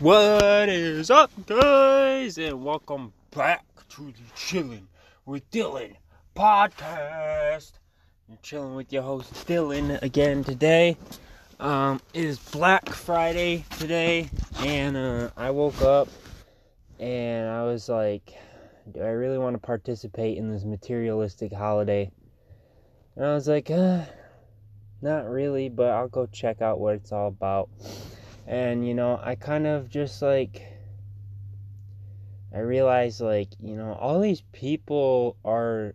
What is up, guys? And welcome back to the Chilling with Dylan podcast. I'm chilling with your host Dylan again today. Um, it is Black Friday today, and uh, I woke up and I was like, do I really want to participate in this materialistic holiday? And I was like, uh, not really, but I'll go check out what it's all about. And, you know, I kind of just like, I realized, like, you know, all these people are,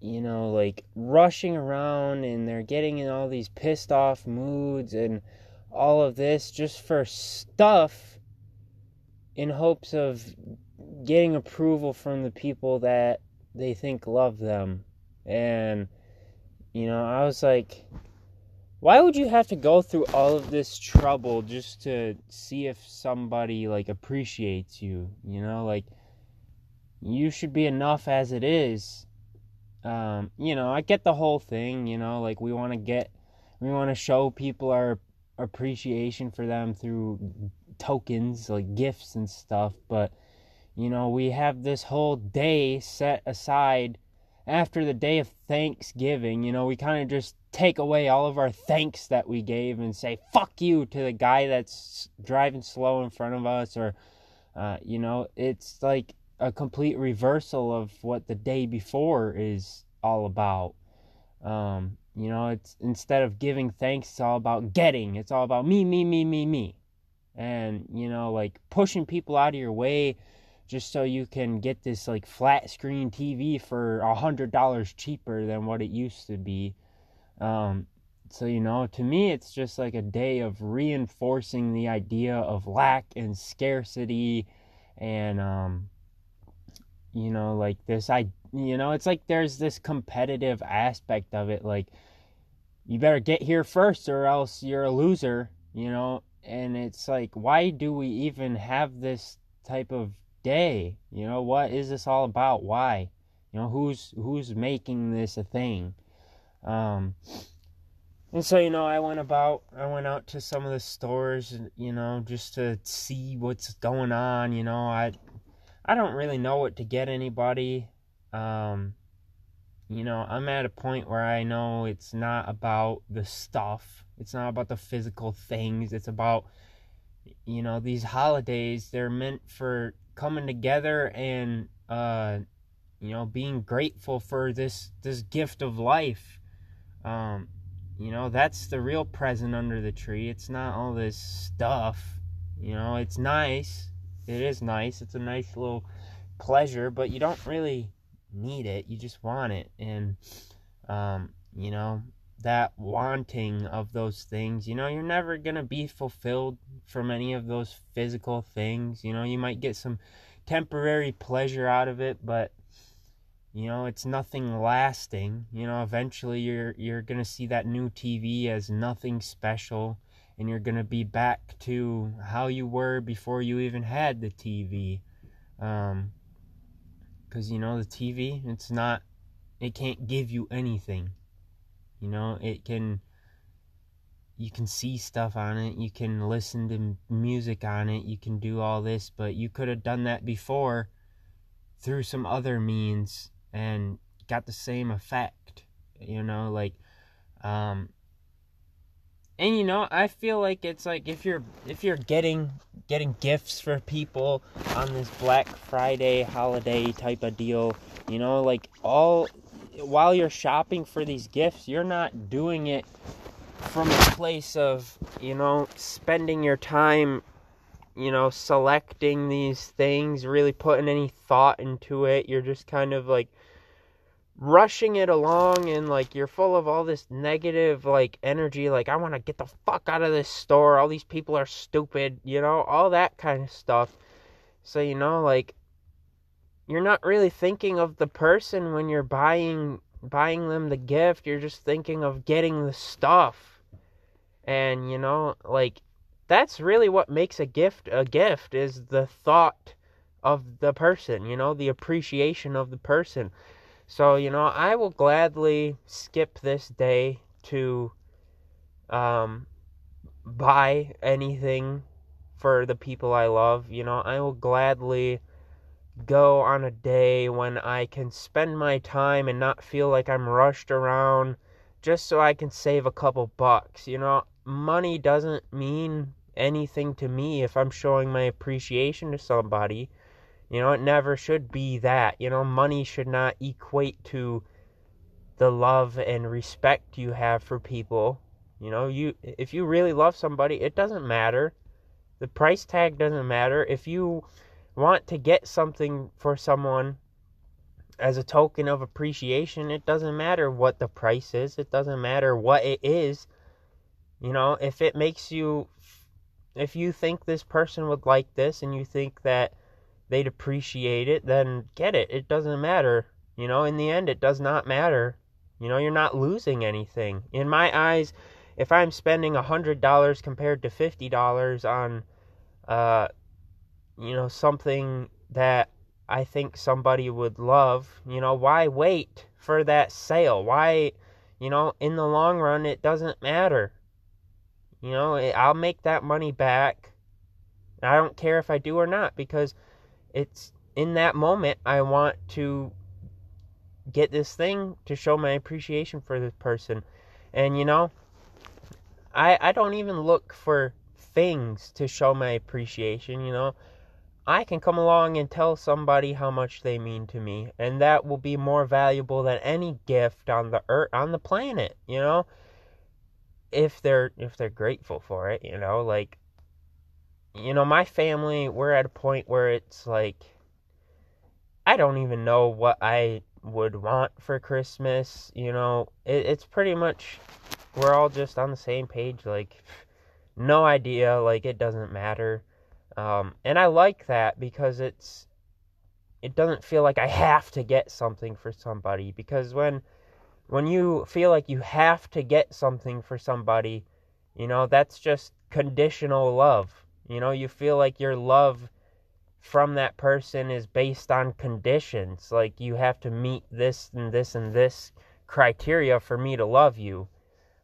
you know, like rushing around and they're getting in all these pissed off moods and all of this just for stuff in hopes of getting approval from the people that they think love them. And, you know, I was like, why would you have to go through all of this trouble just to see if somebody like appreciates you you know? Like you should be enough as it is. Um you know i get the whole thing you know? Like we want to get we want to show people our appreciation for them through tokens like gifts and stuff but you know we have this whole day set aside after the day of thanksgiving you know we kind of just take away all of our thanks that we gave and say fuck you to the guy that's driving slow in front of us or uh, you know it's like a complete reversal of what the day before is all about. Um, you know it's instead of giving thanks it's all about getting. It's all about me me me me me. And you know like pushing people out of your way just so you can get this like flat screen TV for a hundred dollars cheaper than what it used to be um, so, you know, to me, it's just like a day of reinforcing the idea of lack and scarcity and, um, you know, like this, I, you know, it's like there's this competitive aspect of it. Like, you better get here first or else you're a loser, you know, and it's like, why do we even have this type of day? You know, what is this all about? Why? You know, who's, who's making this a thing? Um, and so, you know, I went about, I went out to some of the stores, you know, just to see what's going on. You know, I, I don't really know what to get anybody. Um, you know, I'm at a point where I know it's not about the stuff. It's not about the physical things. It's about, you know, these holidays. They're meant for coming together and, uh, you know, being grateful for this this gift of life um, you know, that's the real present under the tree. It's not all this stuff. You know, it's nice. It is nice. It's a nice little pleasure, but you don't really need it. You just want it. And, um, you know, that wanting of those things, you know, you're never going to be fulfilled from any of those physical things. You know, you might get some temporary pleasure out of it, but you know it's nothing lasting you know eventually you're you're going to see that new TV as nothing special and you're going to be back to how you were before you even had the TV um cuz you know the TV it's not it can't give you anything you know it can you can see stuff on it you can listen to music on it you can do all this but you could have done that before through some other means and got the same effect you know like um and you know i feel like it's like if you're if you're getting getting gifts for people on this black friday holiday type of deal you know like all while you're shopping for these gifts you're not doing it from a place of you know spending your time you know selecting these things really putting any thought into it. You're just kind of like rushing it along and like you're full of all this negative like energy like I want to get the fuck out of this store. All these people are stupid you know all that kind of stuff. So you know like you're not really thinking of the person when you're buying buying them the gift you're just thinking of getting the stuff and you know like that's really what makes a gift a gift is the thought of the person you know the appreciation of the person so, you know, I will gladly skip this day to um, buy anything for the people I love. You know, I will gladly go on a day when I can spend my time and not feel like I'm rushed around just so I can save a couple bucks. You know, money doesn't mean anything to me if I'm showing my appreciation to somebody. You know, it never should be that. You know, money should not equate to the love and respect you have for people. You know, you if you really love somebody, it doesn't matter. The price tag doesn't matter. If you want to get something for someone as a token of appreciation, it doesn't matter what the price is. It doesn't matter what it is. You know, if it makes you if you think this person would like this and you think that they'd appreciate it, then get it. It doesn't matter. You know, in the end, it does not matter. You know, you're not losing anything. In my eyes, if I'm spending a $100 compared to $50 on, uh, you know, something that I think somebody would love, you know, why wait for that sale? Why, you know, in the long run, it doesn't matter. You know, I'll make that money back. I don't care if I do or not because it's in that moment I want to get this thing to show my appreciation for this person. And you know, I I don't even look for things to show my appreciation, you know. I can come along and tell somebody how much they mean to me, and that will be more valuable than any gift on the earth on the planet, you know if they're if they're grateful for it, you know, like you know, my family, we're at a point where it's like I don't even know what I would want for Christmas, you know. It, it's pretty much we're all just on the same page like no idea, like it doesn't matter. Um, and I like that because it's it doesn't feel like I have to get something for somebody because when when you feel like you have to get something for somebody, you know, that's just conditional love. You know, you feel like your love from that person is based on conditions. Like you have to meet this and this and this criteria for me to love you.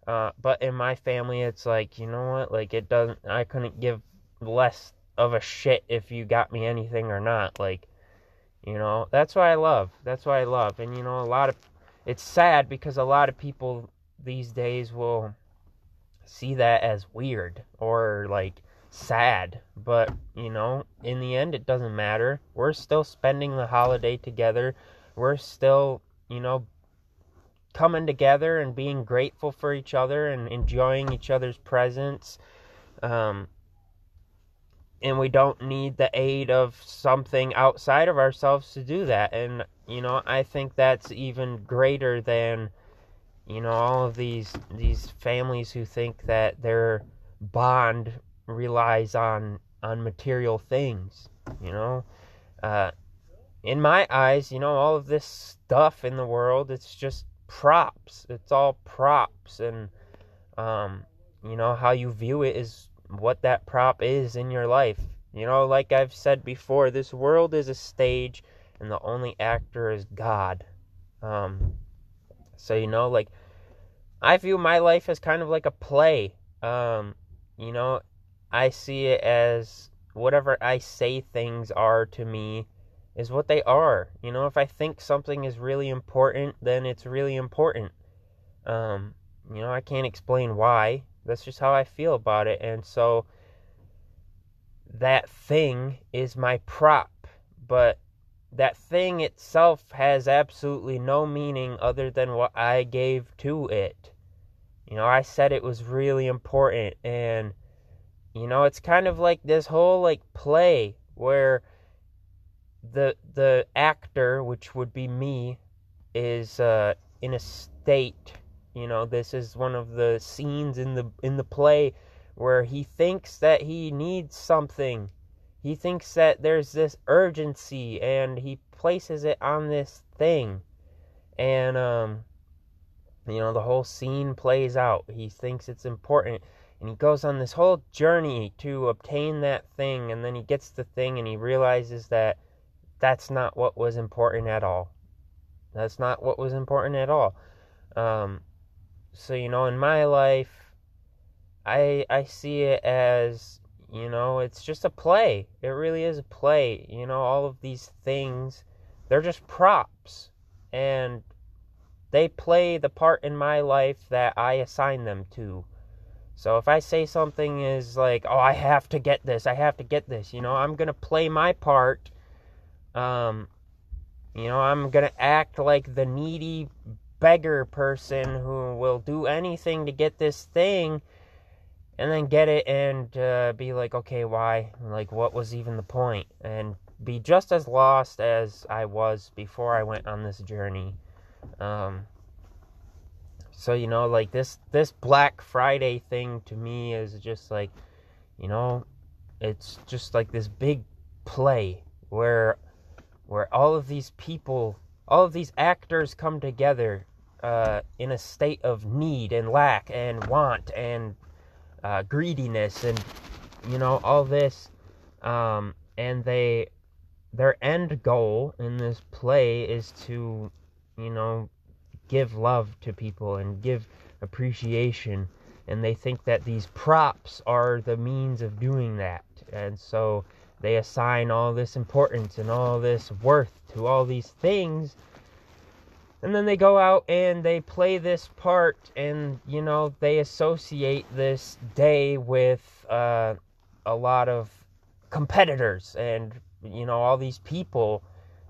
Uh, but in my family, it's like, you know what? Like, it doesn't, I couldn't give less of a shit if you got me anything or not. Like, you know, that's what I love. That's what I love. And, you know, a lot of it's sad because a lot of people these days will see that as weird or like sad but you know in the end it doesn't matter we're still spending the holiday together we're still you know coming together and being grateful for each other and enjoying each other's presence um, and we don't need the aid of something outside of ourselves to do that. And you know i think that's even greater than you know all of these these families who think that their bond relies on on material things you know? Uh in my eyes you know all of this stuff in the world it's just props. It's all props. And um you know how you view it is what that prop is in your life. You know, like I've said before, this world is a stage and the only actor is God. Um, so, you know, like, I view my life as kind of like a play. Um, you know, I see it as whatever I say things are to me is what they are. You know, if I think something is really important, then it's really important. Um, you know, I can't explain why. That's just how I feel about it. And so that thing is my prop, but that thing itself has absolutely no meaning other than what I gave to it. You know, I said it was really important and you know, it's kind of like this whole like play where the the actor, which would be me, is uh in a state you know, this is one of the scenes in the in the play where he thinks that he needs something. He thinks that there's this urgency and he places it on this thing. And um you know, the whole scene plays out. He thinks it's important and he goes on this whole journey to obtain that thing and then he gets the thing and he realizes that that's not what was important at all. That's not what was important at all. Um, so you know in my life i i see it as you know, it's just a play. It really is a play. You know, all of these things, they're just props. And they play the part in my life that I assign them to. So if I say something is like, "Oh, I have to get this. I have to get this." You know, I'm going to play my part. Um you know, I'm going to act like the needy beggar person who will do anything to get this thing and then get it and uh, be like, okay, why? Like, what was even the point? And be just as lost as I was before I went on this journey. Um, so you know, like this this Black Friday thing to me is just like, you know, it's just like this big play where where all of these people, all of these actors come together uh, in a state of need and lack and want and uh, greediness and you know all this um, and they their end goal in this play is to you know give love to people and give appreciation and they think that these props are the means of doing that and so they assign all this importance and all this worth to all these things and then they go out and they play this part and you know they associate this day with uh, a lot of competitors and you know all these people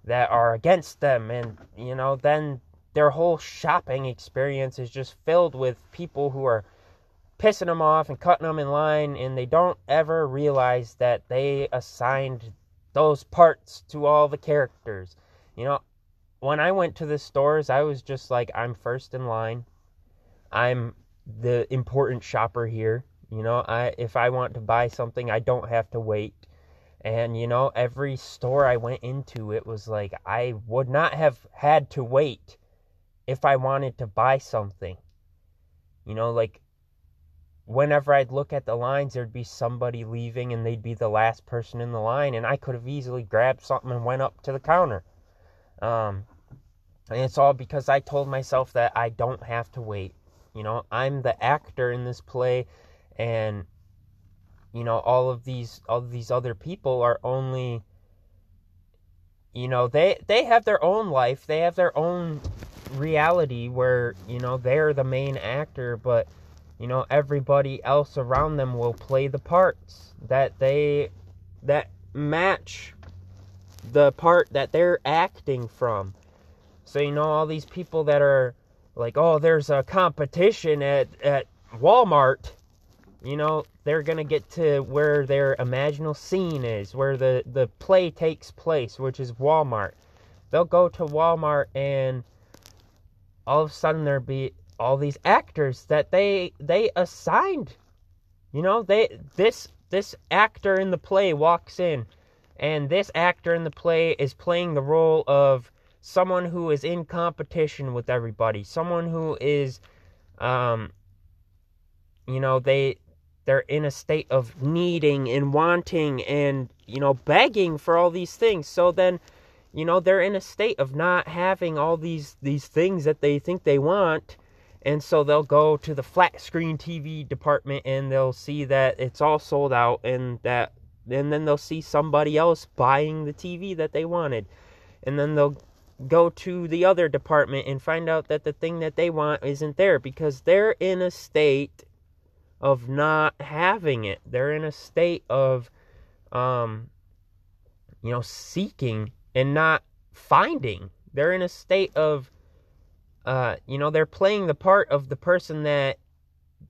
that are against them. And you know then their whole shopping experience is just filled with people who are pissing them off and cutting them in line. And they don't ever realize that they assigned those parts to all the characters. You know when I went to the stores, I was just like, I'm first in line. I'm the important shopper here. You know, I if I want to buy something, I don't have to wait. And you know, every store I went into, it was like I would not have had to wait if I wanted to buy something. You know, like whenever I'd look at the lines, there'd be somebody leaving and they'd be the last person in the line, and I could have easily grabbed something and went up to the counter. Um, and it's all because I told myself that I don't have to wait. You know, I'm the actor in this play, and you know all of these all of these other people are only you know they they have their own life they have their own reality where you know they're the main actor but you know everybody else around them will play the parts that they that match the part that they're acting from. So you know all these people that are like, oh, there's a competition at at Walmart. You know, they're gonna get to where their imaginal scene is, where the the play takes place, which is Walmart. They'll go to Walmart and all of a sudden there be all these actors that they they assigned. You know, they this this actor in the play walks in and this actor in the play is playing the role of someone who is in competition with everybody, someone who is, um, you know, they they're in a state of needing and wanting and you know begging for all these things. So then, you know, they're in a state of not having all these these things that they think they want. And so they'll go to the flat screen TV department and they'll see that it's all sold out and that and then they'll see somebody else buying the TV that they wanted. And then they'll go to the other department and find out that the thing that they want isn't there because they're in a state of not having it. They're in a state of um you know seeking and not finding. They're in a state of uh you know they're playing the part of the person that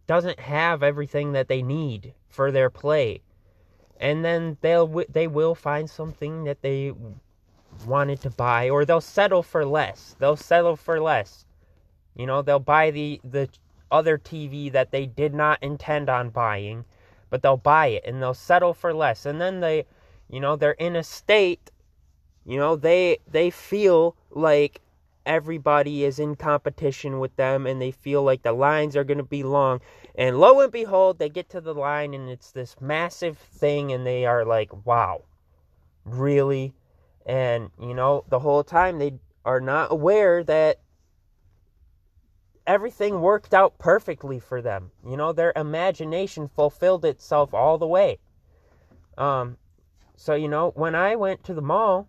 doesn't have everything that they need for their play and then they'll they will find something that they wanted to buy or they'll settle for less they'll settle for less you know they'll buy the the other TV that they did not intend on buying but they'll buy it and they'll settle for less and then they you know they're in a state you know they they feel like everybody is in competition with them and they feel like the lines are going to be long. And lo and behold, they get to the line and it's this massive thing and they are like, wow, really? And, you know, the whole time they are not aware that everything worked out perfectly for them. You know, their imagination fulfilled itself all the way. Um, so, you know, when I went to the mall,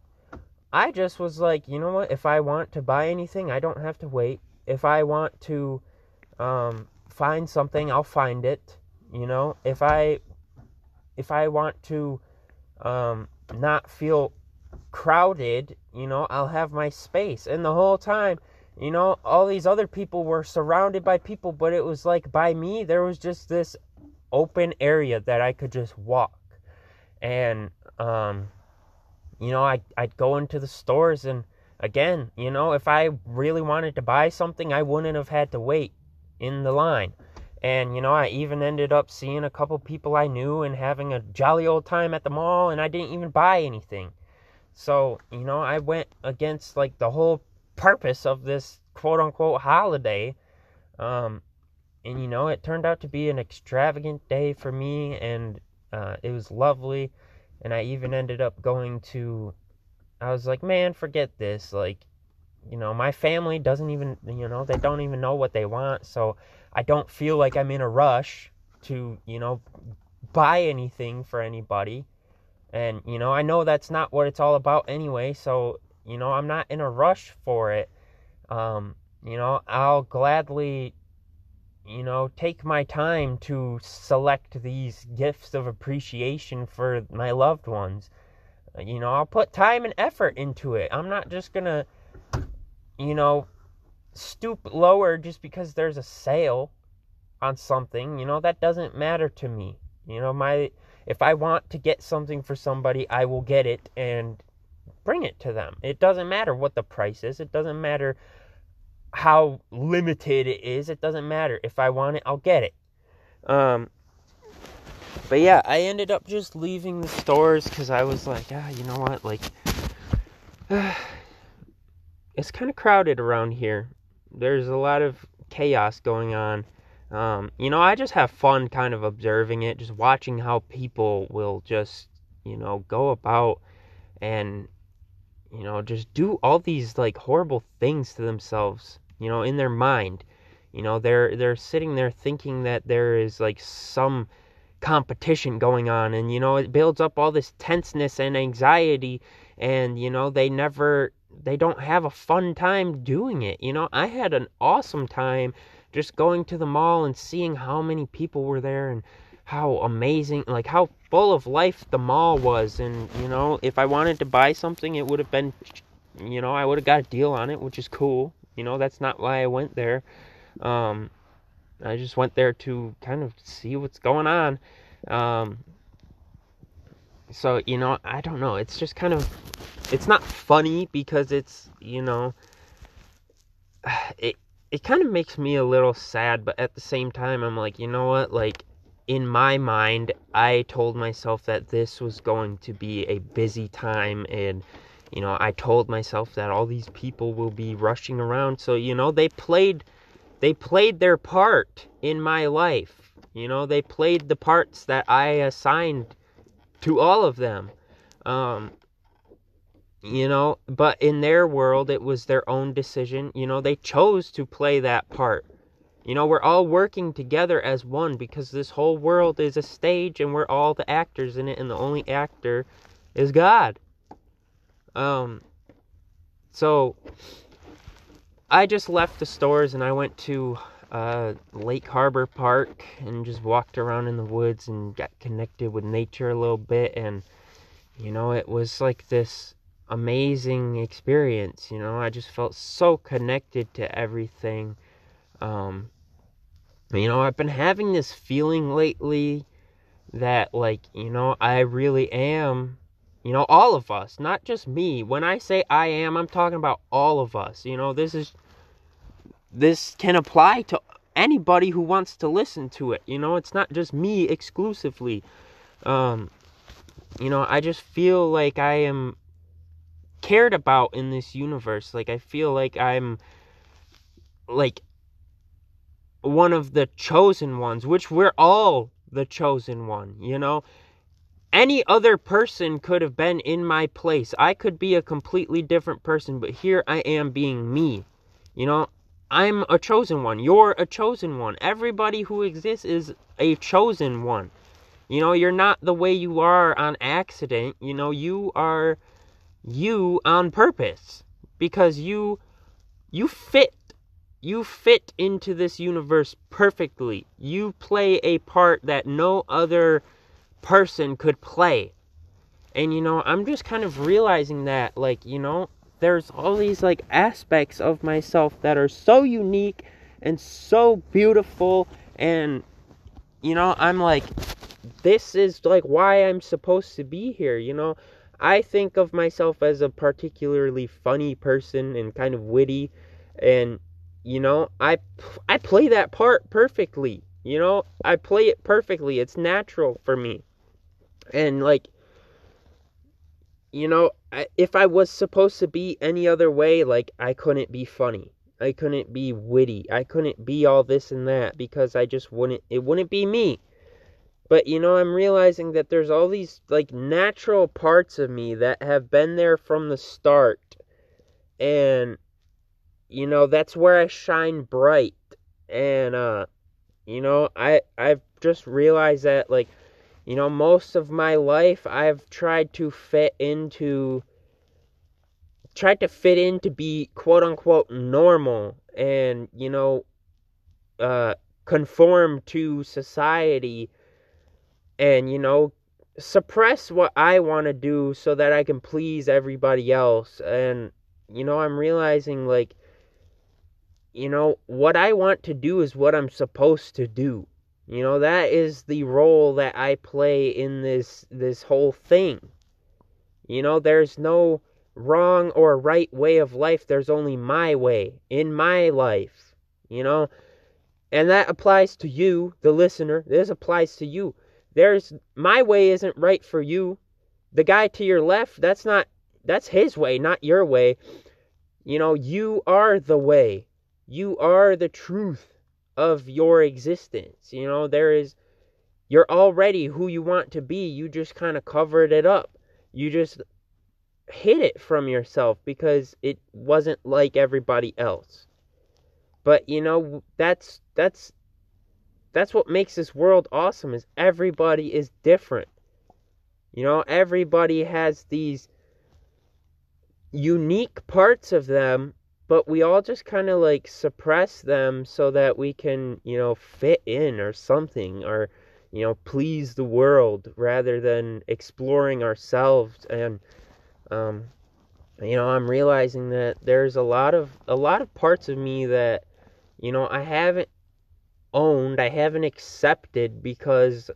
I just was like, you know what? If I want to buy anything, I don't have to wait. If I want to um, find something, I'll find it. You know, if I if I want to um, not feel crowded, you know, I'll have my space. And the whole time, you know, all these other people were surrounded by people, but it was like by me, there was just this open area that I could just walk. And, um, you know, I, I'd go into the stores and again, you know, if I really wanted to buy something, I wouldn't have had to wait in the line. And, you know, I even ended up seeing a couple people I knew and having a jolly old time at the mall, and I didn't even buy anything. So, you know, I went against like the whole purpose of this quote unquote holiday. Um, and, you know, it turned out to be an extravagant day for me, and uh, it was lovely. And I even ended up going to, I was like, man, forget this. Like, you know, my family doesn't even, you know, they don't even know what they want. So I don't feel like I'm in a rush to, you know, buy anything for anybody. And, you know, I know that's not what it's all about anyway. So, you know, I'm not in a rush for it. Um, you know, I'll gladly, you know, take my time to select these gifts of appreciation for my loved ones. You know, I'll put time and effort into it. I'm not just to you know, stoop lower just because there's a sale on something, you know, that doesn't matter to me. You know, my if I want to get something for somebody, I will get it and bring it to them. It doesn't matter what the price is. It doesn't matter how limited it is. It doesn't matter. If I want it, I'll get it. Um but yeah, I ended up just leaving the stores cuz I was like, ah, you know what? Like it's kind of crowded around here. There's a lot of chaos going on. Um, you know, I just have fun kind of observing it, just watching how people will just, you know, go about and, you know, just do all these like horrible things to themselves, you know, in their mind. You know, they're they're sitting there thinking that there is like some competition going on and you know, it builds up all this tenseness and anxiety and you know, they never they don't have a fun time doing it. You know, I had an awesome time just going to the mall and seeing how many people were there and how amazing, like how full of life the mall was. And, you know, if I wanted to buy something, it would have been, you know, I would have got a deal on it, which is cool. You know, that's not why I went there. Um, I just went there to kind of see what's going on. Um, so, you know, I don't know. It's just kind of it's not funny because it's you know it it kind of makes me a little sad but at the same time i'm like you know what? Like in my mind i told myself that this was going to be a busy time and you know i told myself that all these people will be rushing around. So you know they played they played their part in my life. You know they played the parts that i assigned to all of them. Um you know but in their world it was their own decision. You know they chose to play that part. You know we're all working together as one because this whole world is a stage and we're all the actors in it and the only actor is god. Um so i just left the stores and i went to uh, lake harbor park and just walked around in the woods and got connected with nature a little bit and you know it was like this amazing experience. You know, I just felt so connected to everything. Um, you know, I've been having this feeling lately that, like, you know, I really am, you know, all of us, not just me. When I say I am, I'm talking about all of us. You know, this is, this can apply to anybody who wants to listen to it. You know, it's not just me exclusively. Um, you know, I just feel like I am cared about in this universe. Like I feel like I'm like one of the chosen ones, which we're all the chosen one, you know? Any other person could have been in my place. I could be a completely different person, but here I am being me. You know, I'm a chosen one. You're a chosen one. Everybody who exists is a chosen one. You know, you're not the way you are on accident. You know, you are you on purpose because you you fit you fit into this universe perfectly. You play a part that no other person could play. And you know, I'm just kind of realizing that like, you know, there's all these like aspects of myself that are so unique and so beautiful and you know, I'm like this is like why I'm supposed to be here, you know. I think of myself as a particularly funny person and kind of witty and you know, I I play that part perfectly. You know, I play it perfectly. It's natural for me. And like you know, if I was supposed to be any other way, like I couldn't be funny. I couldn't be witty. I couldn't be all this and that because I just wouldn't it wouldn't be me. But you know, I'm realizing that there's all these like natural parts of me that have been there from the start. And you know, that's where I shine bright. And uh you know, I I've just realized that like you know, most of my life I've tried to fit into tried to fit in to be quote unquote normal and, you know, uh conform to society and, you know, suppress what I want to do so that I can please everybody else. And, you know, I'm realizing like you know, what I want to do is what I'm supposed to do. You know, that is the role that I play in this this whole thing. You know, there's no wrong or right way of life. There's only my way in my life. You know, and that applies to you, the listener. This applies to you. There's my way isn't right for you. The guy to your left, that's not that's his way, not your way. You know, you are the way you are the truth of your existence. You know, there is, you're already who you want to be. You just kind of covered it up. You just hid it from yourself because it wasn't like everybody else. But, you know, that's, that's, that's what makes this world awesome is everybody is different. You know, everybody has these unique parts of them but we all just kind of like suppress them so that we can, you know, fit in or something or, you know, please the world rather than exploring ourselves. And, um, you know, I'm realizing that there's a lot of, a lot of parts of me that, you know, I haven't owned, I haven't accepted because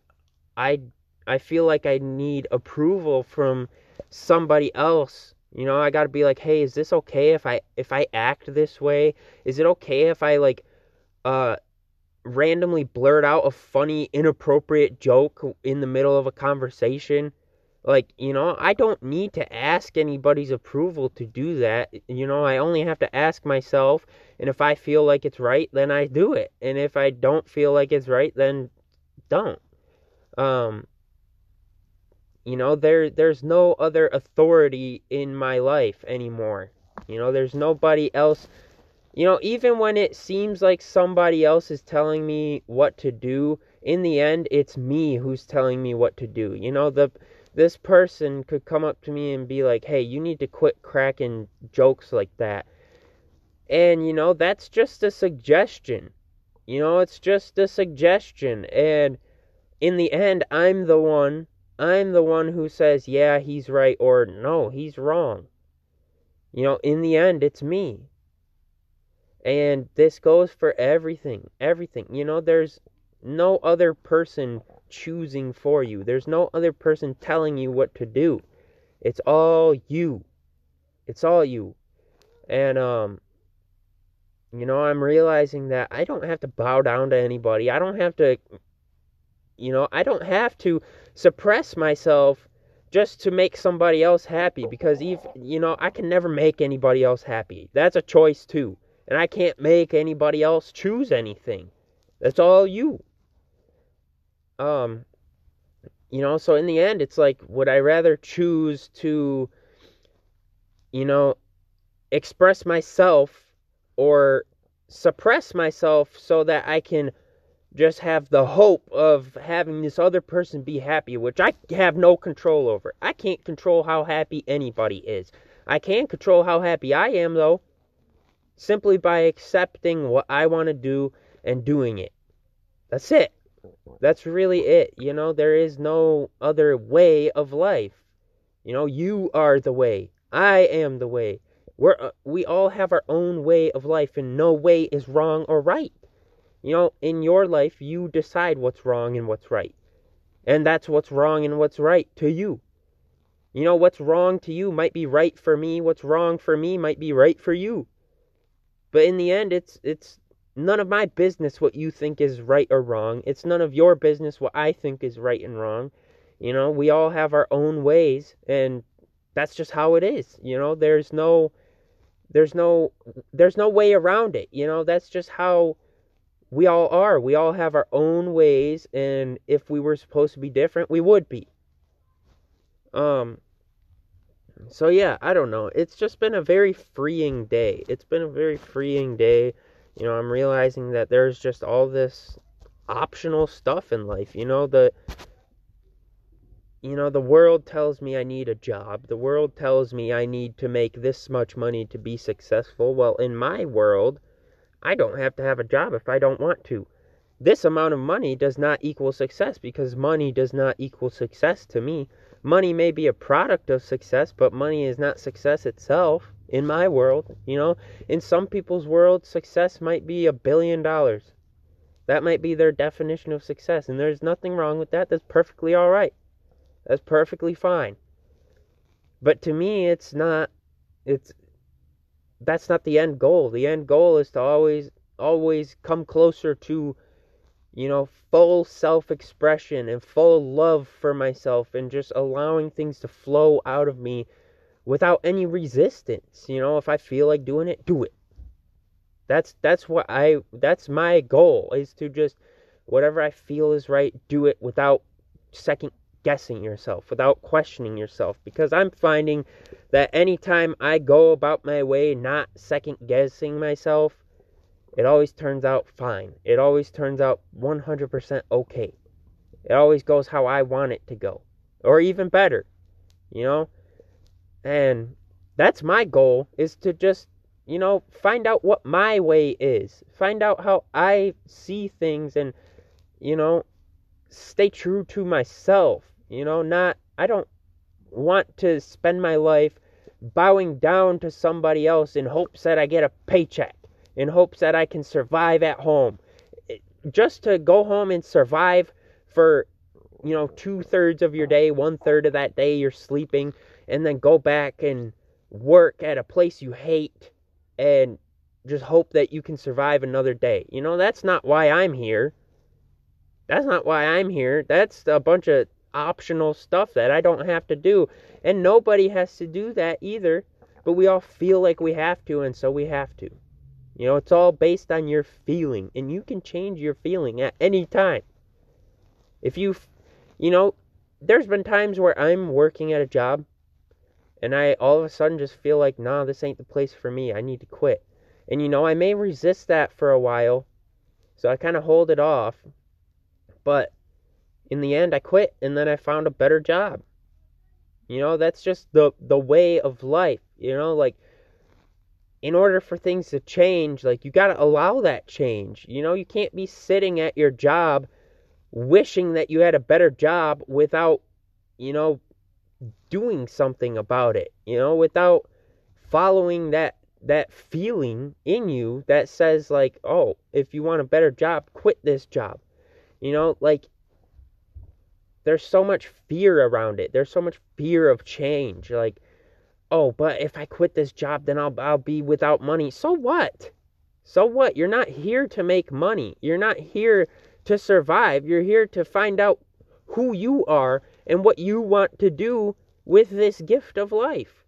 I, I feel like I need approval from somebody else you know, I got to be like, "Hey, is this okay if I if I act this way? Is it okay if I like uh randomly blurt out a funny inappropriate joke in the middle of a conversation?" Like, you know, I don't need to ask anybody's approval to do that. You know, I only have to ask myself, and if I feel like it's right, then I do it. And if I don't feel like it's right, then don't. Um you know, there there's no other authority in my life anymore. You know, there's nobody else. You know, even when it seems like somebody else is telling me what to do, in the end it's me who's telling me what to do. You know, the this person could come up to me and be like, "Hey, you need to quit cracking jokes like that." And you know, that's just a suggestion. You know, it's just a suggestion and in the end I'm the one I'm the one who says, yeah, he's right, or no, he's wrong. You know, in the end, it's me. And this goes for everything. Everything. You know, there's no other person choosing for you, there's no other person telling you what to do. It's all you. It's all you. And, um, you know, I'm realizing that I don't have to bow down to anybody. I don't have to you know, I don't have to suppress myself just to make somebody else happy because if you know, I can never make anybody else happy. That's a choice too. And I can't make anybody else choose anything. That's all you. Um you know, so in the end it's like would I rather choose to you know, express myself or suppress myself so that I can just have the hope of having this other person be happy, which I have no control over. I can't control how happy anybody is. I can control how happy I am, though, simply by accepting what I want to do and doing it. That's it. That's really it. You know, there is no other way of life. You know, you are the way. I am the way. We're uh, we all have our own way of life and no way is wrong or right. You know, in your life you decide what's wrong and what's right. And that's what's wrong and what's right to you. You know, what's wrong to you might be right for me, what's wrong for me might be right for you. But in the end it's it's none of my business what you think is right or wrong. It's none of your business what I think is right and wrong. You know, we all have our own ways and that's just how it is. You know, there's no there's no there's no way around it. You know, that's just how we all are. We all have our own ways and if we were supposed to be different, we would be. Um so yeah, I don't know. It's just been a very freeing day. It's been a very freeing day you know, I'm realizing that there's just all this optional stuff in life. You know, the you know, the world tells me I need a job. The world tells me I need to make this much money to be successful. Well, in my world, I don't have to have a job if I don't want to. This amount of money does not equal success because money does not equal success to me. Money may be a product of success, but money is not success itself in my world, you know. In some people's world, success might be a billion dollars. That might be their definition of success, and there's nothing wrong with that. That's perfectly all right. That's perfectly fine. But to me, it's not it's that's not the end goal. The end goal is to always always come closer to you know, full self expression and full love for myself and just allowing things to flow out of me without any resistance. You know, if I feel like doing it, do it. That's that's what I that's my goal is to just whatever I feel is right, do it without second guessing yourself, without questioning yourself because I'm finding that anytime I go about my way not second guessing myself, it always turns out fine. It always turns out 100% okay. It always goes how I want it to go or even better. You know? And that's my goal is to just, you know, find out what my way is. Find out how I see things and, you know, stay true to myself. You know, not, I don't want to spend my life bowing down to somebody else in hopes that I get a paycheck, in hopes that I can survive at home. Just to go home and survive for, you know, two thirds of your day, one third of that day you're sleeping and then go back and work at a place you hate and just hope that you can survive another day. You know, that's not why I'm here. That's not why I'm here. That's a bunch of optional stuff that I don't have to do. And nobody has to do that either. But we all feel like we have to, and so we have to. You know, it's all based on your feeling, and you can change your feeling at any time. If you, you know, there's been times where I'm working at a job and I all of a sudden just feel like, nah, this ain't the place for me. I need to quit. And you know, I may resist that for a while, so I kind of hold it off. But in the end, I quit, and then I found a better job. You know, that's just the the way of life. You know, like in order for things to change, like you got to allow that change. You know, you can't be sitting at your job wishing that you had a better job without, you know, doing something about it, you know, without following that that feeling in you that says like, "Oh, if you want a better job, quit this job." You know, like there's so much fear around it. There's so much fear of change. Like, "Oh, but if I quit this job, then I'll I'll be without money." So what? So what? You're not here to make money. You're not here to survive. You're here to find out who you are and what you want to do with this gift of life.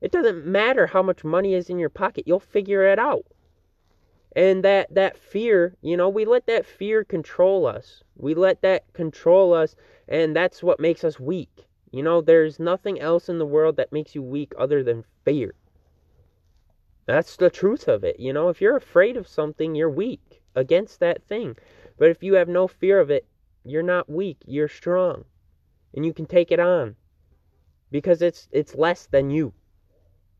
It doesn't matter how much money is in your pocket, you'll figure it out. And that that fear, you know, we let that fear control us. We let that control us and that's what makes us weak. You know, there's nothing else in the world that makes you weak other than fear. That's the truth of it. You know, if you're afraid of something, you're weak against that thing. But if you have no fear of it, you're not weak, you're strong. And you can take it on. Because it's it's less than you.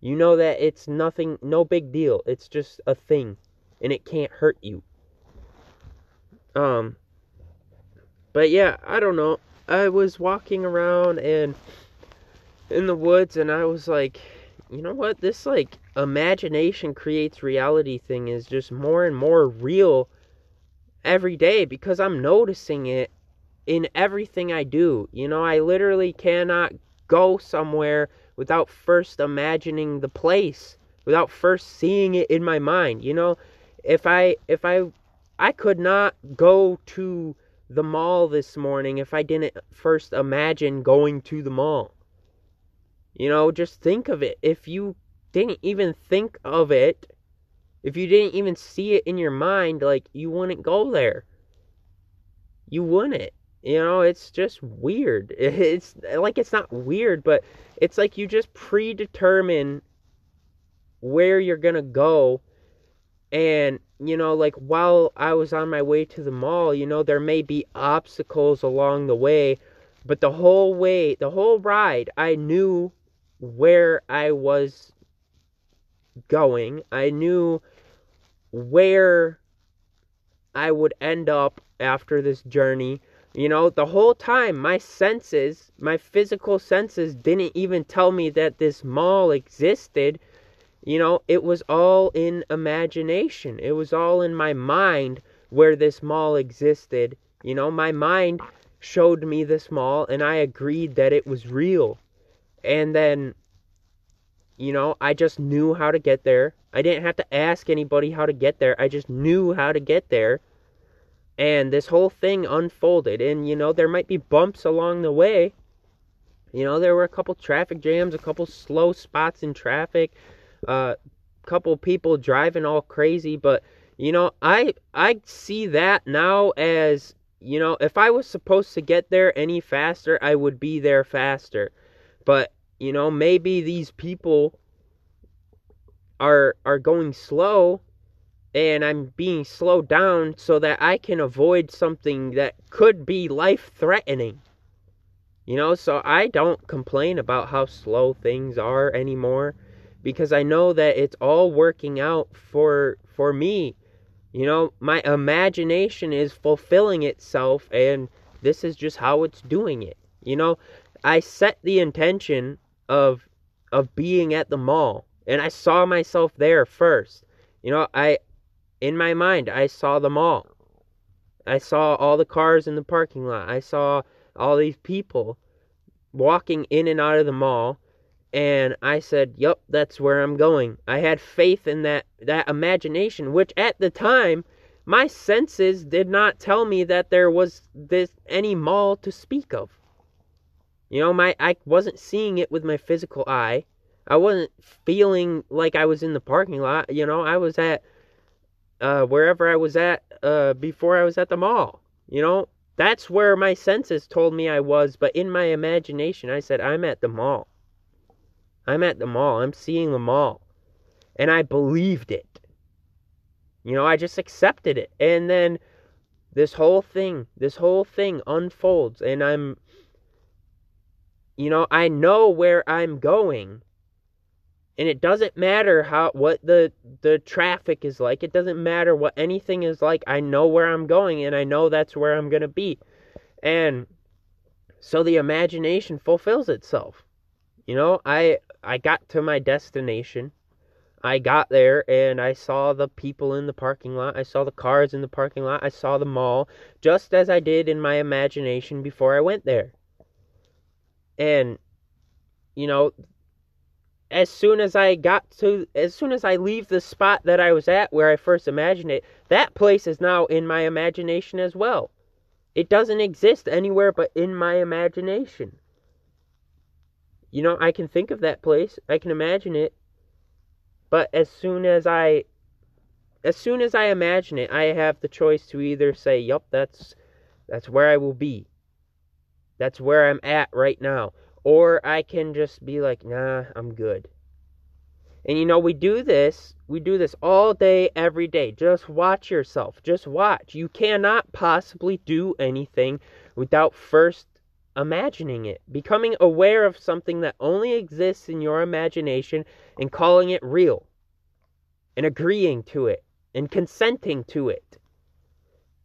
You know that it's nothing no big deal. It's just a thing and it can't hurt you. Um but yeah, I don't know. I was walking around and in the woods and I was like, you know what? This like imagination creates reality thing is just more and more real every day because I'm noticing it in everything I do. You know, I literally cannot go somewhere without first imagining the place, without first seeing it in my mind. You know, if I if I I could not go to the mall this morning if I didn't first imagine going to the mall. You know, just think of it. If you didn't even think of it, if you didn't even see it in your mind, like you wouldn't go there. You wouldn't. You know, it's just weird. It's like it's not weird, but it's like you just predetermine where you're to go and you know like while I was on my way to the mall, you know, there may be obstacles along the way, but the whole way, the whole ride, I knew where I was going. I knew where I would end up after this journey. You know, the whole time my senses, my physical senses didn't even tell me that this mall existed. You know, it was all in imagination. It was all in my mind where this mall existed. You know, my mind showed me this mall and I agreed that it was real. And then you know, I just knew how to get there. I didn't have to ask anybody how to get there. I just knew how to get there. And this whole thing unfolded. And, you know, there might be bumps along the way. You know, there were a couple traffic jams, a couple slow spots in traffic, a uh, couple people driving all crazy. But, you know, I I see that now as, you know, if I was supposed to get there any faster, I would be there faster. But you know, maybe these people are are going slow and I'm being slowed down so that I can avoid something that could be life threatening. You know, so I don't complain about how slow things are anymore because I know that it's all working out for for me. You know, my imagination is fulfilling itself and this is just how it's doing it. You know, I set the intention of of being at the mall and I saw myself there first. You know, I in my mind I saw the mall. I saw all the cars in the parking lot. I saw all these people walking in and out of the mall and I said, "Yep, that's where I'm going." I had faith in that that imagination which at the time my senses did not tell me that there was this any mall to speak of. You know, my I wasn't seeing it with my physical eye. I wasn't feeling like I was in the parking lot. You know, I was at uh, wherever I was at uh, before I was at the mall. You know, that's where my senses told me I was, but in my imagination, I said, I'm at the mall. I'm at the mall. I'm seeing the mall. And I believed it. You know, I just accepted it. And then this whole thing, this whole thing unfolds, and I'm you know, I know where I'm going. And it doesn't matter how what the the traffic is like. It doesn't matter what anything is like. I know where I'm going and I know that's where I'm going to be. And so the imagination fulfills itself. You know, I I got to my destination. I got there and I saw the people in the parking lot. I saw the cars in the parking lot. I saw the mall just as I did in my imagination before I went there. And, you know, as soon as I got to, as soon as I leave the spot that I was at where I first imagined it, that place is now in my imagination as well. It doesn't exist anywhere but in my imagination. You know, I can think of that place, I can imagine it, but as soon as I as soon as I imagine it, I have the choice to either say, "Yup, that's that's where I will be." That's where I'm at right now. Or I can just be like, nah, I'm good. And you know, we do this, we do this all day, every day. Just watch yourself. Just watch. You cannot possibly do anything without first imagining it, becoming aware of something that only exists in your imagination and calling it real, and agreeing to it, and consenting to it.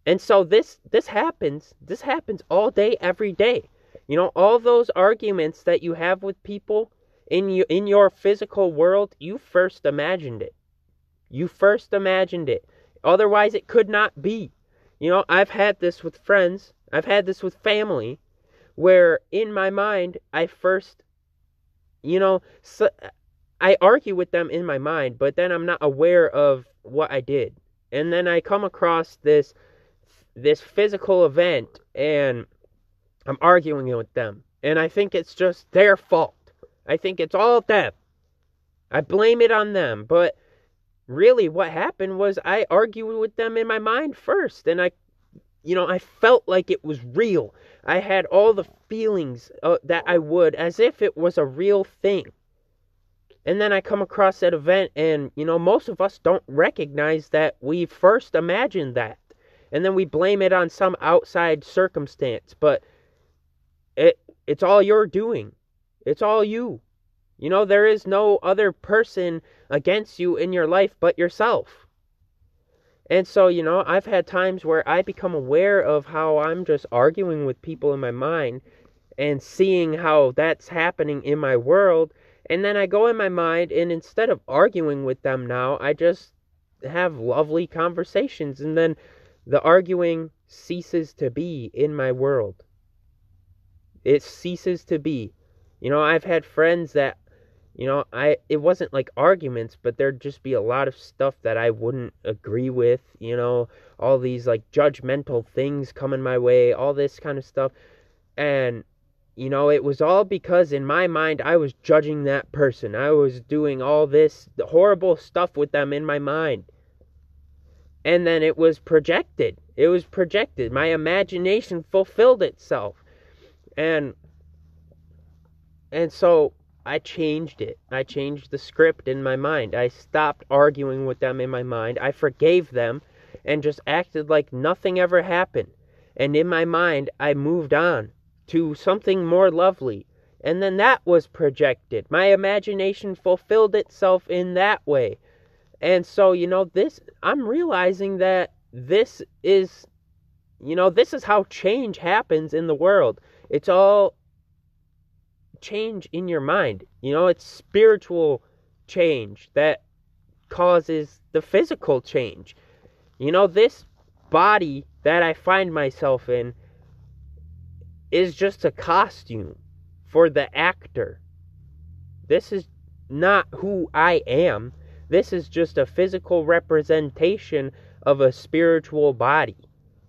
And so this this happens. This happens all day every day. You know, all those arguments that you have with people in you in your physical world, you first imagined it. You first imagined it. Otherwise it could not be. You know, I've had this with friends, I've had this with family where in my mind I first you know, so, I argue with them in my mind, but then I'm not aware of what I did. And then I come across this this physical event and I'm arguing with them. And I think it's just their fault. I think it's all them. I blame it on them. But really, what happened was I argued with them in my mind first. And I, you know, I felt like it was real. I had all the feelings uh, that I would as if it was a real thing. And then I come across that event, and, you know, most of us don't recognize that we first imagined that. And then we blame it on some outside circumstance. But it it's all you're doing. It's all you. You know, there is no other person against you in your life but yourself. And so, you know, I've had times where I become aware of how I'm just arguing with people in my mind and seeing how that's happening in my world. And then I go in my mind, and instead of arguing with them now, I just have lovely conversations. And then the arguing ceases to be in my world. It ceases to be. You know, I've had friends that, you know, I it wasn't like arguments, but there'd just be a lot of stuff that I wouldn't agree with, you know, all these like judgmental things coming my way, all this kind of stuff. And you know, it was all because in my mind I was judging that person. I was doing all this horrible stuff with them in my mind. And then it was projected. It was projected. My imagination fulfilled itself and and so I changed it. I changed the script in my mind. I stopped arguing with them in my mind. I forgave them and just acted like nothing ever happened. And in my mind, I moved on to something more lovely. And then that was projected. My imagination fulfilled itself in that way. And so, you know, this, I'm realizing that this is, you know, this is how change happens in the world. It's all change in your mind. You know, it's spiritual change that causes the physical change. You know, this body that I find myself in is just a costume for the actor. This is not who I am. This is just a physical representation of a spiritual body,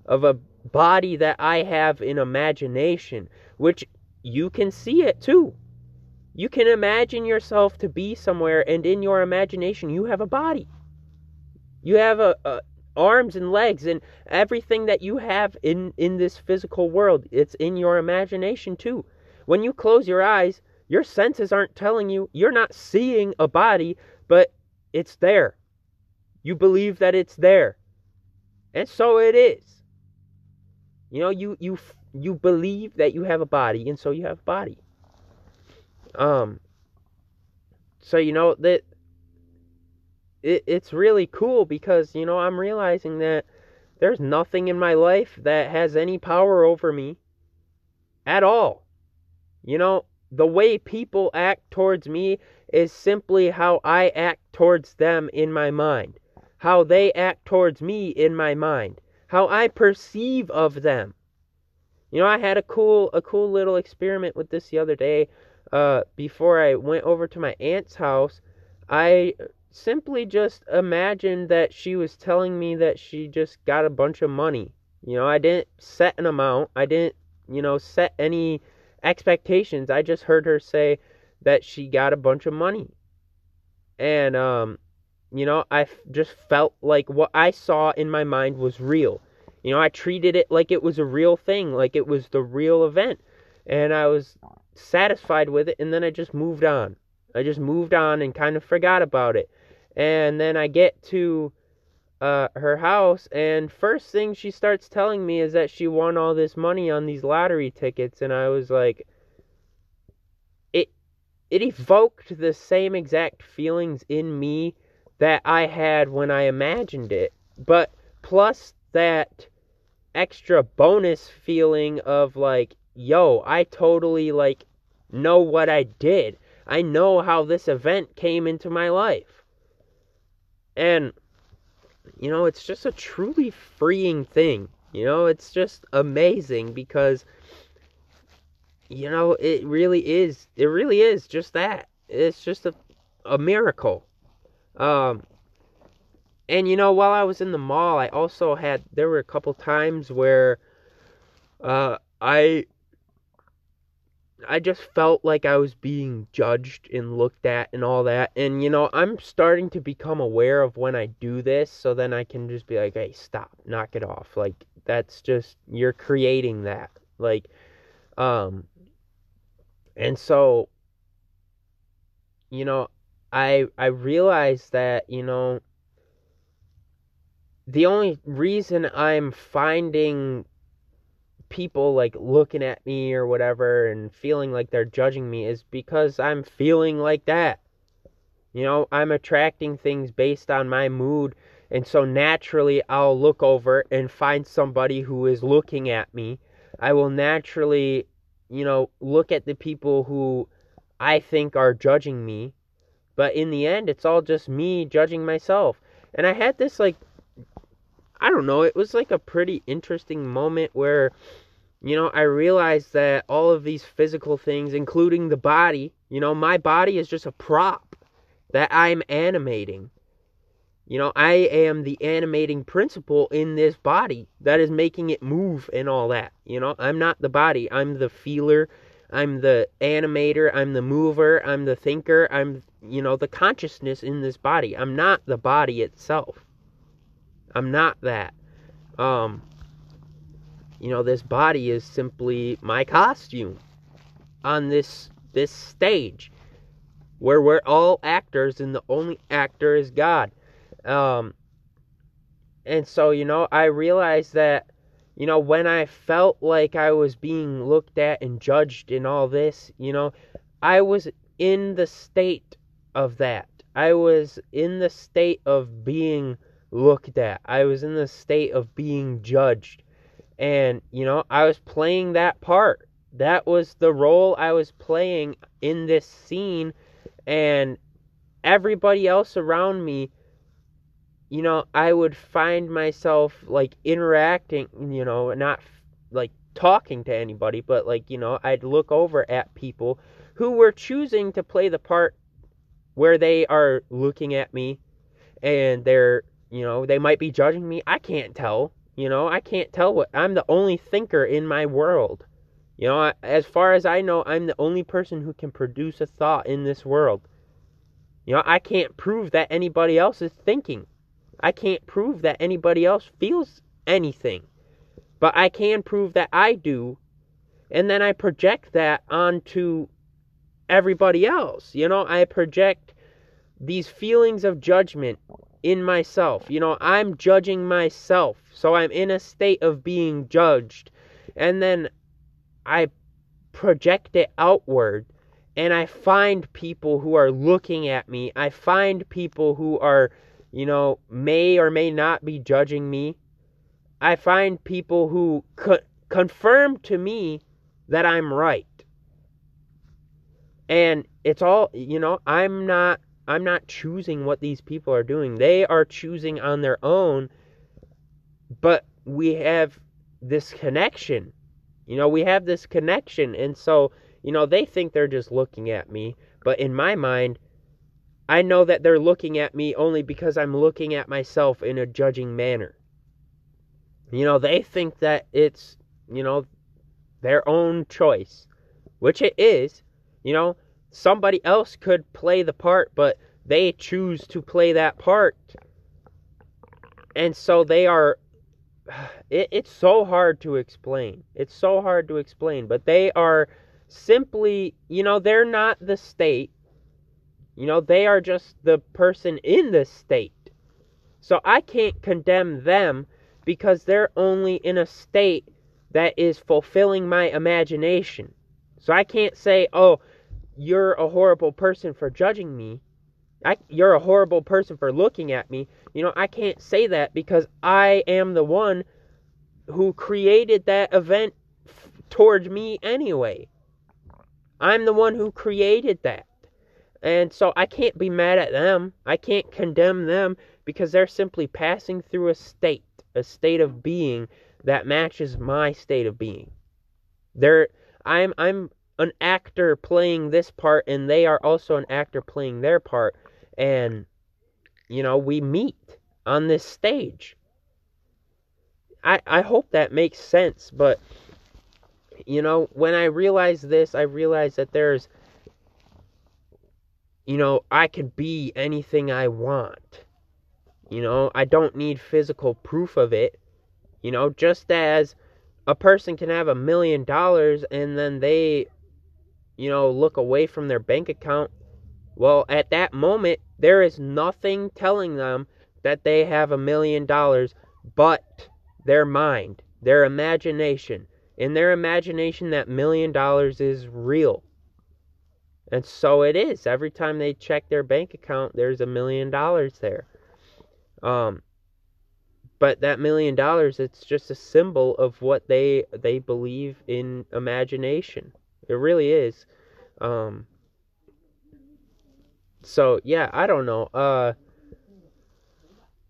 of a body that I have in imagination, which you can see it too. You can imagine yourself to be somewhere, and in your imagination, you have a body. You have a, a arms and legs and everything that you have in in this physical world. It's in your imagination too. When you close your eyes, your senses aren't telling you you're not seeing a body, but it's there. You believe that it's there. And so it is. You know, you you you believe that you have a body, and so you have a body. Um. So you know that it, it's really cool because you know I'm realizing that there's nothing in my life that has any power over me at all. You know, the way people act towards me is simply how I act towards them in my mind, how they act towards me in my mind how I perceive of them. You know, I had a cool a cool little experiment with this the other day. Uh, before I went over to my aunt's house, I simply just imagined that she was telling me that she just got a bunch of money. You know, I didn't set an amount. I didn't, you know, set any expectations. I just heard her say that she got a bunch of money. And um you know, I just felt like what I saw in my mind was real. You know, I treated it like it was a real thing, like it was the real event. And I was satisfied with it, and then I just moved on. I just moved on and kind of forgot about it. And then I get to uh, her house, and first thing she starts telling me is that she won all this money on these lottery tickets, and I was like, it it evoked the same exact feelings in me that I had when I imagined it, but plus that extra bonus feeling of like, yo, I totally like know what I did. I know how this event came into my life. And you know, it's just a truly freeing thing. You know, it's just amazing because you know, it really is it really is just that. It's just a a miracle. Um and you know, while I was in the mall, I also had there were a couple times where uh I I just felt like I was being judged and looked at and all that. And you know, I'm starting to become aware of when I do this so then I can just be like, "Hey, stop. Knock it off." Like that's just you're creating that. Like um and so you know, I I realized that, you know, the only reason I'm finding people like looking at me or whatever and feeling like they're judging me is because I'm feeling like that. You know, I'm attracting things based on my mood, and so naturally I'll look over and find somebody who is looking at me. I will naturally, you know, look at the people who I think are judging me, but in the end, it's all just me judging myself. And I had this like I don't know, it was like a pretty interesting moment where, you know, I realized that all of these physical things, including the body, you know, my body is just a prop that I'm animating. You know, I am the animating principle in this body that is making it move and all that. You know, I'm not the body, I'm the feeler, I'm the animator, I'm the mover, I'm the thinker, I'm, you know, the consciousness in this body. I'm not the body itself. I'm not that. Um, you know, this body is simply my costume on this this stage where we're all actors and the only actor is God. Um, and so, you know, I realized that, you know, when I felt like I was being looked at and judged and all this, you know, I was in the state of that. I was in the state of being looked at. I was in the state of being judged. And, you know, I was playing that part. That was the role I was playing in this scene. And everybody else around me, you know, I would find myself like interacting, you know, not like talking to anybody, but like, you know, I'd look over at people who were choosing to play the part where they are looking at me and they're you know, they might be judging me. I can't tell. You know, I can't tell what I'm the only thinker in my world. You know, as far as I know, I'm the only person who can produce a thought in this world. You know, I can't prove that anybody else is thinking. I can't prove that anybody else feels anything. But I can prove that I do. And then I project that onto everybody else. You know, I project these feelings of judgment in myself. You know, I'm judging myself. So I'm in a state of being judged. And then I project it outward and I find people who are looking at me. I find people who are, you know, may or may not be judging me. I find people who co- confirm to me that I'm right. And it's all, you know, I'm not I'm not choosing what these people are doing. They are choosing on their own, but we have this connection. You know, we have this connection. And so, you know, they think they're just looking at me. But in my mind, I know that they're looking at me only because I'm looking at myself in a judging manner. You know, they think that it's, you know, their own choice, which it is. You know, somebody else could play the part, but they choose to play that part. And so they are. It, it's so hard to explain. It's so hard to explain. But they are simply, you know, they're not the state. You know, they are just the person in the state. So I can't condemn them because they're only in a state that is fulfilling my imagination. So I can't say, "Oh, you're a horrible person for judging me." I, you're a horrible person for looking at me. You know, I can't say that because I am the one who created that event f- towards me anyway. I'm the one who created that. And so I can't be mad at them. I can't condemn them because they're simply passing through a state, a state of being that matches my state of being. They're I'm I'm an actor playing this part and they are also an actor playing their part and you know, we meet on this stage. I I hope that makes sense, but you know, when I realized this, I realized that there's you know, I could be anything I want. You know, I don't need physical proof of it. You know, just as a person can have a million dollars and then they, you know, look away from their bank account. Well, at that moment, there is nothing telling them that they have a million dollars but their mind, their imagination. In their imagination, that million dollars is real. And so it is. Every time they check their bank account, there's a million dollars there. Um, but that million dollars, it's just a symbol of what they they believe in imagination. It really is. Um, so yeah, I don't know. Uh,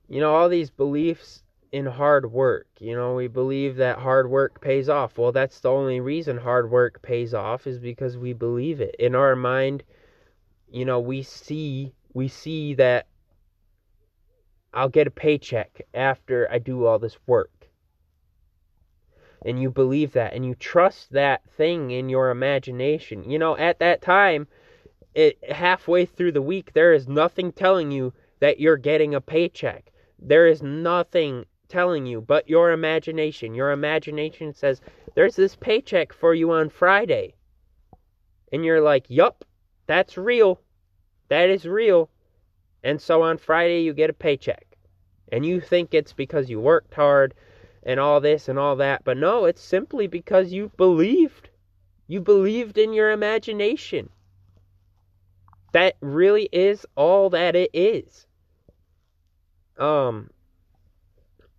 you know, all these beliefs in hard work. You know, we believe that hard work pays off. Well, that's the only reason hard work pays off is because we believe it. In our mind, you know, we see we see that I'll get a paycheck after I do all this work. And you believe that and you trust that thing in your imagination. You know, at that time, it halfway through the week there is nothing telling you that you're getting a paycheck. There is nothing telling you, but your imagination. Your imagination says, There's this paycheck for you on Friday. And you're like, Yup, that's real. That is real. And so on Friday, you get a paycheck. And you think it's because you worked hard and all this and all that. But no, it's simply because you believed. You believed in your imagination. That really is all that it is. Um,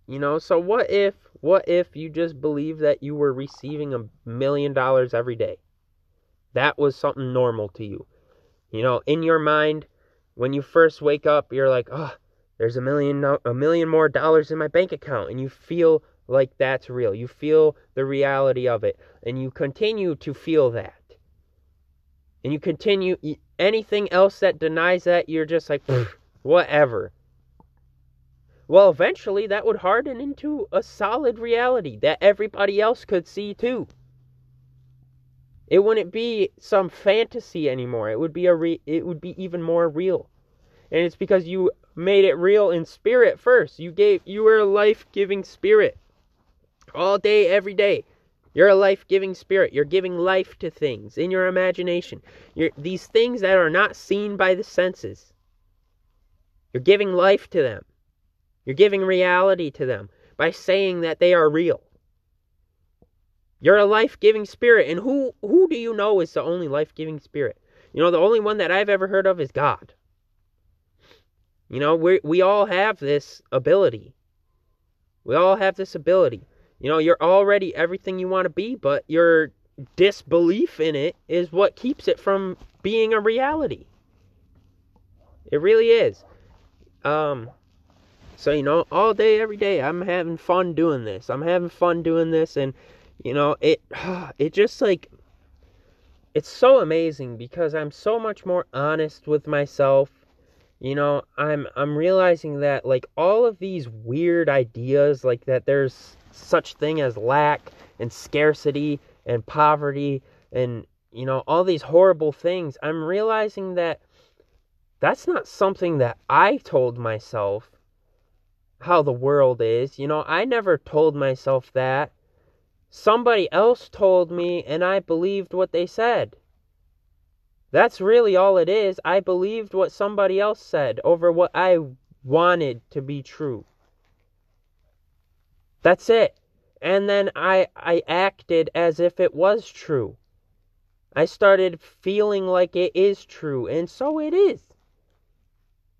you know, so what if what if you just believe that you were receiving a million dollars every day? That was something normal to you. You know, in your mind, when you first wake up, you're like, "Oh, there's a million a million more dollars in my bank account." And you feel like that's real. You feel the reality of it, and you continue to feel that. And you continue anything else that denies that, you're just like, whatever. Well, eventually that would harden into a solid reality that everybody else could see too. It wouldn't be some fantasy anymore. It would be a re- it would be even more real. And it's because you made it real in spirit first. You gave you were a life-giving spirit. All day every day. You're a life-giving spirit. You're giving life to things in your imagination. You're these things that are not seen by the senses. You're giving life to them. You're giving reality to them by saying that they are real. You're a life-giving spirit, and who who do you know is the only life-giving spirit? You know, the only one that I've ever heard of is God. You know, we we all have this ability. We all have this ability. You know, you're already everything you want to be, but your disbelief in it is what keeps it from being a reality. It really is. Um, so, you know, all day, every day, I'm having fun doing this. I'm having fun doing this. And, you know, it, it just like, it's so amazing because I'm so much more honest with myself. You know, I'm, I'm realizing that like all of these weird ideas, like that there's such thing as lack and scarcity and poverty and, you know, all these horrible things. I'm realizing that that's not something that I told myself how the world is. You know, I never told myself that. Somebody else told me, and I believed what they said. That's really all it is. I believed what somebody else said over what I wanted to be true. That's it. And then I I acted as if it was true. I started feeling like it is true, and so it is.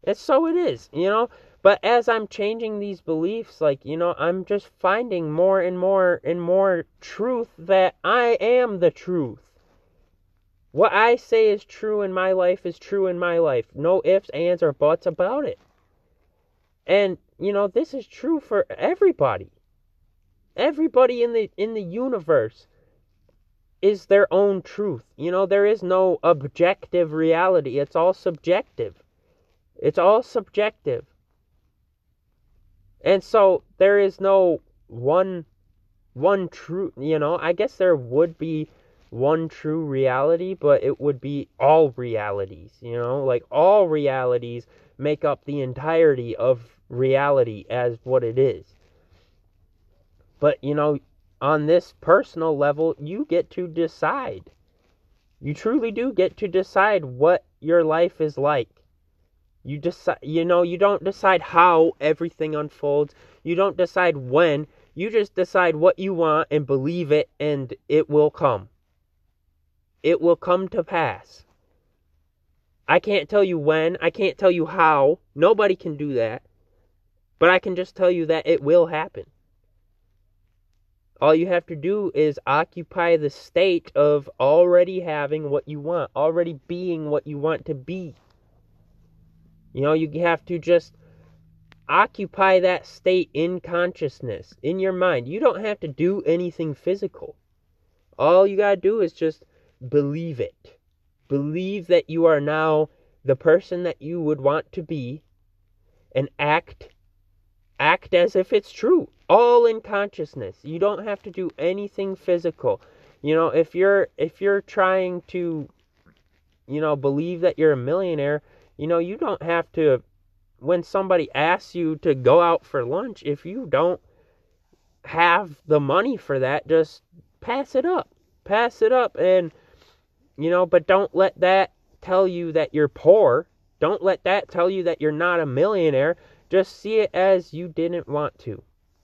And so it is, you know? But as I'm changing these beliefs, like, you know, I'm just finding more and more and more truth that I am the truth. What I say is true in my life is true in my life. No ifs, ands, or buts about it. And, you know, this is true for everybody. Everybody in the in the universe is their own truth. You know, there is no objective reality. It's all subjective. It's all subjective. And so there is no one one true, you know, I guess there would be one true reality, but it would be all realities, you know? Like all realities make up the entirety of reality as what it is. But, you know, on this personal level, you get to decide. You truly do get to decide what your life is like. You decide, you know, you don't decide how everything unfolds. You don't decide when. You just decide what you want and believe it, and it will come. It will come to pass. I can't tell you when. I can't tell you how. Nobody can do that. But I can just tell you that it will happen. All you have to do is occupy the state of already having what you want, already being what you want to be. You know, you have to just occupy that state in consciousness, in your mind. You don't have to do anything physical. All you got to do is just believe it. Believe that you are now the person that you would want to be and act act as if it's true all in consciousness. You don't have to do anything physical. You know if you're if you're trying to you know believe that you're a millionaire you know you don't have to when somebody asks you to go out for lunch if you don't have the money for that just pass it up. Pass it up and you know but don't let that tell you that you're poor. Don't let that tell you that you're not a millionaire just see it as you didn't want to.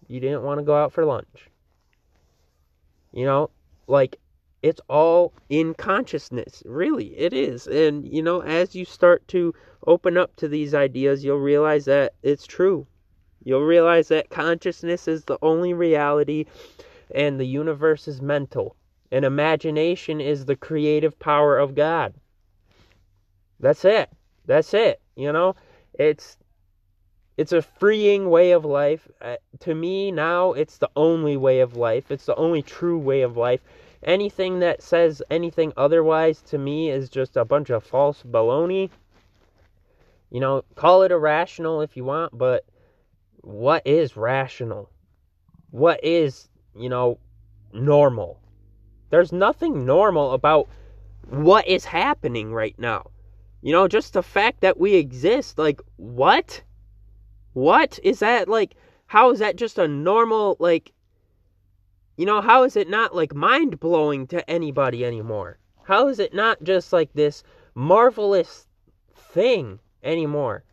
You didn't want to go out for lunch. You know, like it's all in consciousness. Really, it is. And, you know, as you start to open up to these ideas, you'll realize that it's true. You'll realize that consciousness is the only reality and the universe is mental. And imagination is the creative power of God. That's it. That's it. You know, it's it's a freeing way of life. Uh, to me, now, it's the only way of life. It's the only true way of life. Anything that says anything otherwise to me is just a bunch of false baloney. You know, call it irrational if you want, but what is rational? What is, you know, normal? There's nothing normal about what is happening right now. You know, just the fact that we exist, like, what? What is that like? How is that just a normal like? You know, how is it not like mind blowing to anybody anymore? How is it not just like this marvelous thing anymore?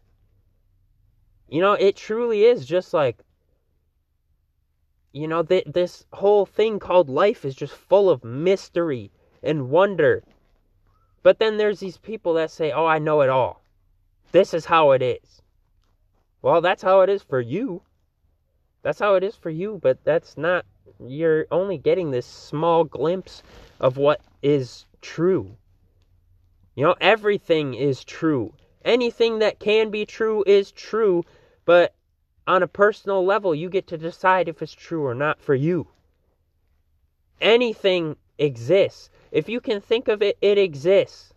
You know, it truly is just like you know, th- this whole thing called life is just full of mystery and wonder. But then there's these people that say, oh, I know it all. This is how it is. Well, that's how it is for you. That's how it is for you, but that's not, you're only getting this small glimpse of what is true. You know, everything is true. Anything that can be true is true, but on a personal level, you get to decide if it's true or not for you. Anything exists. If you can think of it, it exists.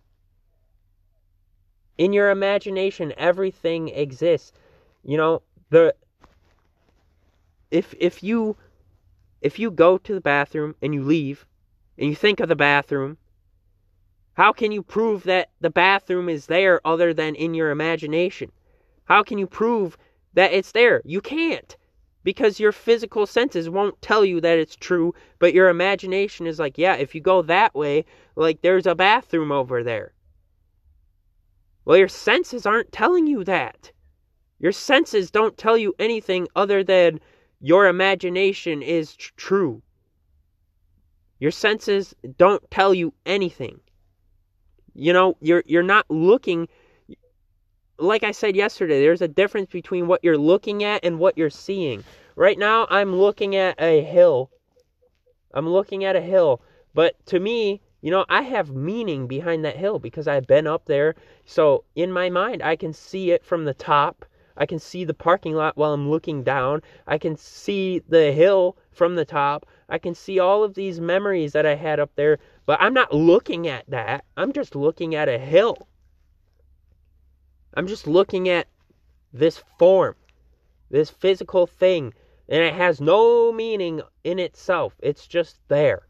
In your imagination, everything exists. You know, the if if you if you go to the bathroom and you leave and you think of the bathroom, how can you prove that the bathroom is there other than in your imagination? How can you prove that it's there? You can't. Because your physical senses won't tell you that it's true, but your imagination is like, yeah, if you go that way, like there's a bathroom over there. Well, your senses aren't telling you that. Your senses don't tell you anything other than your imagination is tr- true. Your senses don't tell you anything. You know, you're you're not looking like I said yesterday, there's a difference between what you're looking at and what you're seeing. Right now I'm looking at a hill. I'm looking at a hill, but to me, you know, I have meaning behind that hill because I've been up there. So in my mind, I can see it from the top. I can see the parking lot while I'm looking down. I can see the hill from the top. I can see all of these memories that I had up there, but I'm not looking at that. I'm just looking at a hill. I'm just looking at this form, this physical thing, and it has no meaning in itself. It's just there.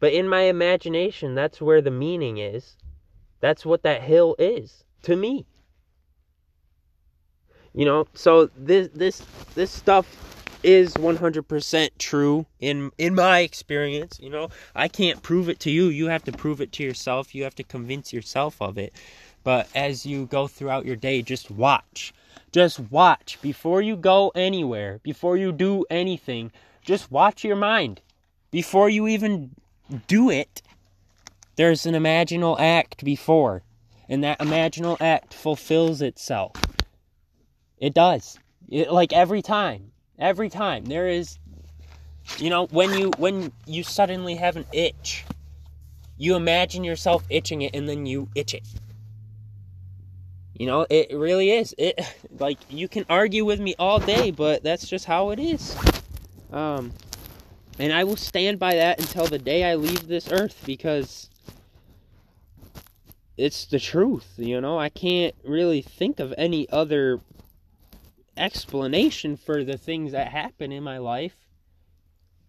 But in my imagination, that's where the meaning is. That's what that hill is to me. You know, so this this this stuff is 100% true in in my experience, you know. I can't prove it to you. You have to prove it to yourself. You have to convince yourself of it. But as you go throughout your day, just watch. Just watch before you go anywhere, before you do anything. Just watch your mind. Before you even do it, there's an imaginal act before, and that imaginal act fulfills itself. It does. It, like every time. Every time there is you know, when you when you suddenly have an itch, you imagine yourself itching it and then you itch it. You know, it really is. It like you can argue with me all day, but that's just how it is. Um and I will stand by that until the day I leave this earth because it's the truth, you know. I can't really think of any other explanation for the things that happen in my life.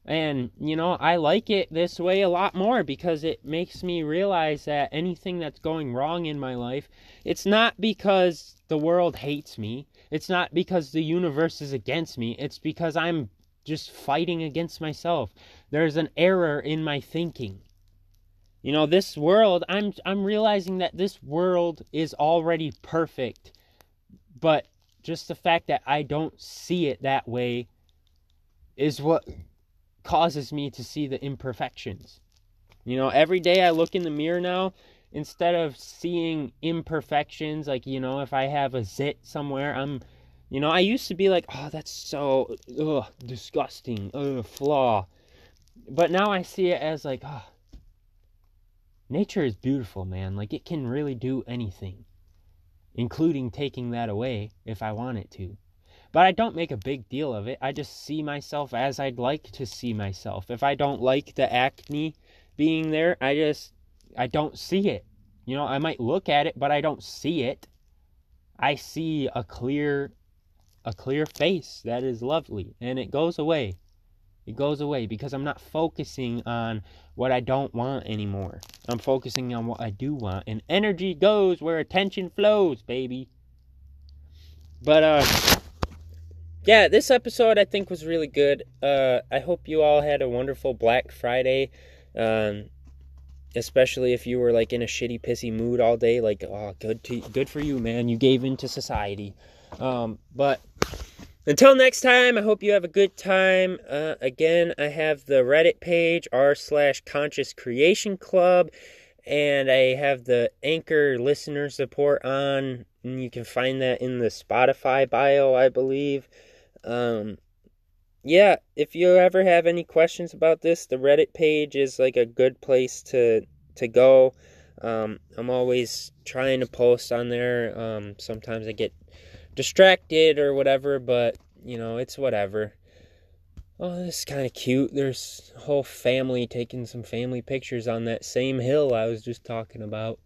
And, you know, I like it this way a lot more because it makes me realize that anything that's going wrong in my life, it's not because the world hates me. It's not because the universe is against me. It's because I'm just fighting against myself. There's an error in my thinking. You know, this world, I'm I'm realizing that this world is already perfect. But just the fact that I don't see it that way is what causes me to see the imperfections. You know, every day I look in the mirror now, instead of seeing imperfections, like, you know, if I have a zit somewhere, I'm, you know, I used to be like, oh, that's so, ugh, disgusting, ugh, flaw. But now I see it as like, oh, nature is beautiful, man. Like, it can really do anything including taking that away if I want it to. But I don't make a big deal of it. I just see myself as I'd like to see myself. If I don't like the acne being there, I just I don't see it. You know, I might look at it, but I don't see it. I see a clear a clear face that is lovely and it goes away. It goes away because I'm not focusing on what I don't want anymore. I'm focusing on what I do want. And energy goes where attention flows, baby. But uh yeah, this episode I think was really good. Uh I hope you all had a wonderful Black Friday. Um especially if you were like in a shitty pissy mood all day like oh good to good for you man you gave into society um but until next time, I hope you have a good time. Uh, again, I have the Reddit page, r slash conscious creation club, and I have the anchor listener support on. And you can find that in the Spotify bio, I believe. Um, yeah, if you ever have any questions about this, the Reddit page is like a good place to to go. Um, I'm always trying to post on there. Um, sometimes I get distracted or whatever, but you know, it's whatever. Oh, this is kind of cute. There's a whole family taking some family pictures on that same hill I was just talking about.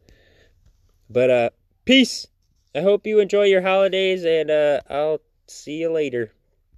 But uh peace. I hope you enjoy your holidays and uh I'll see you later.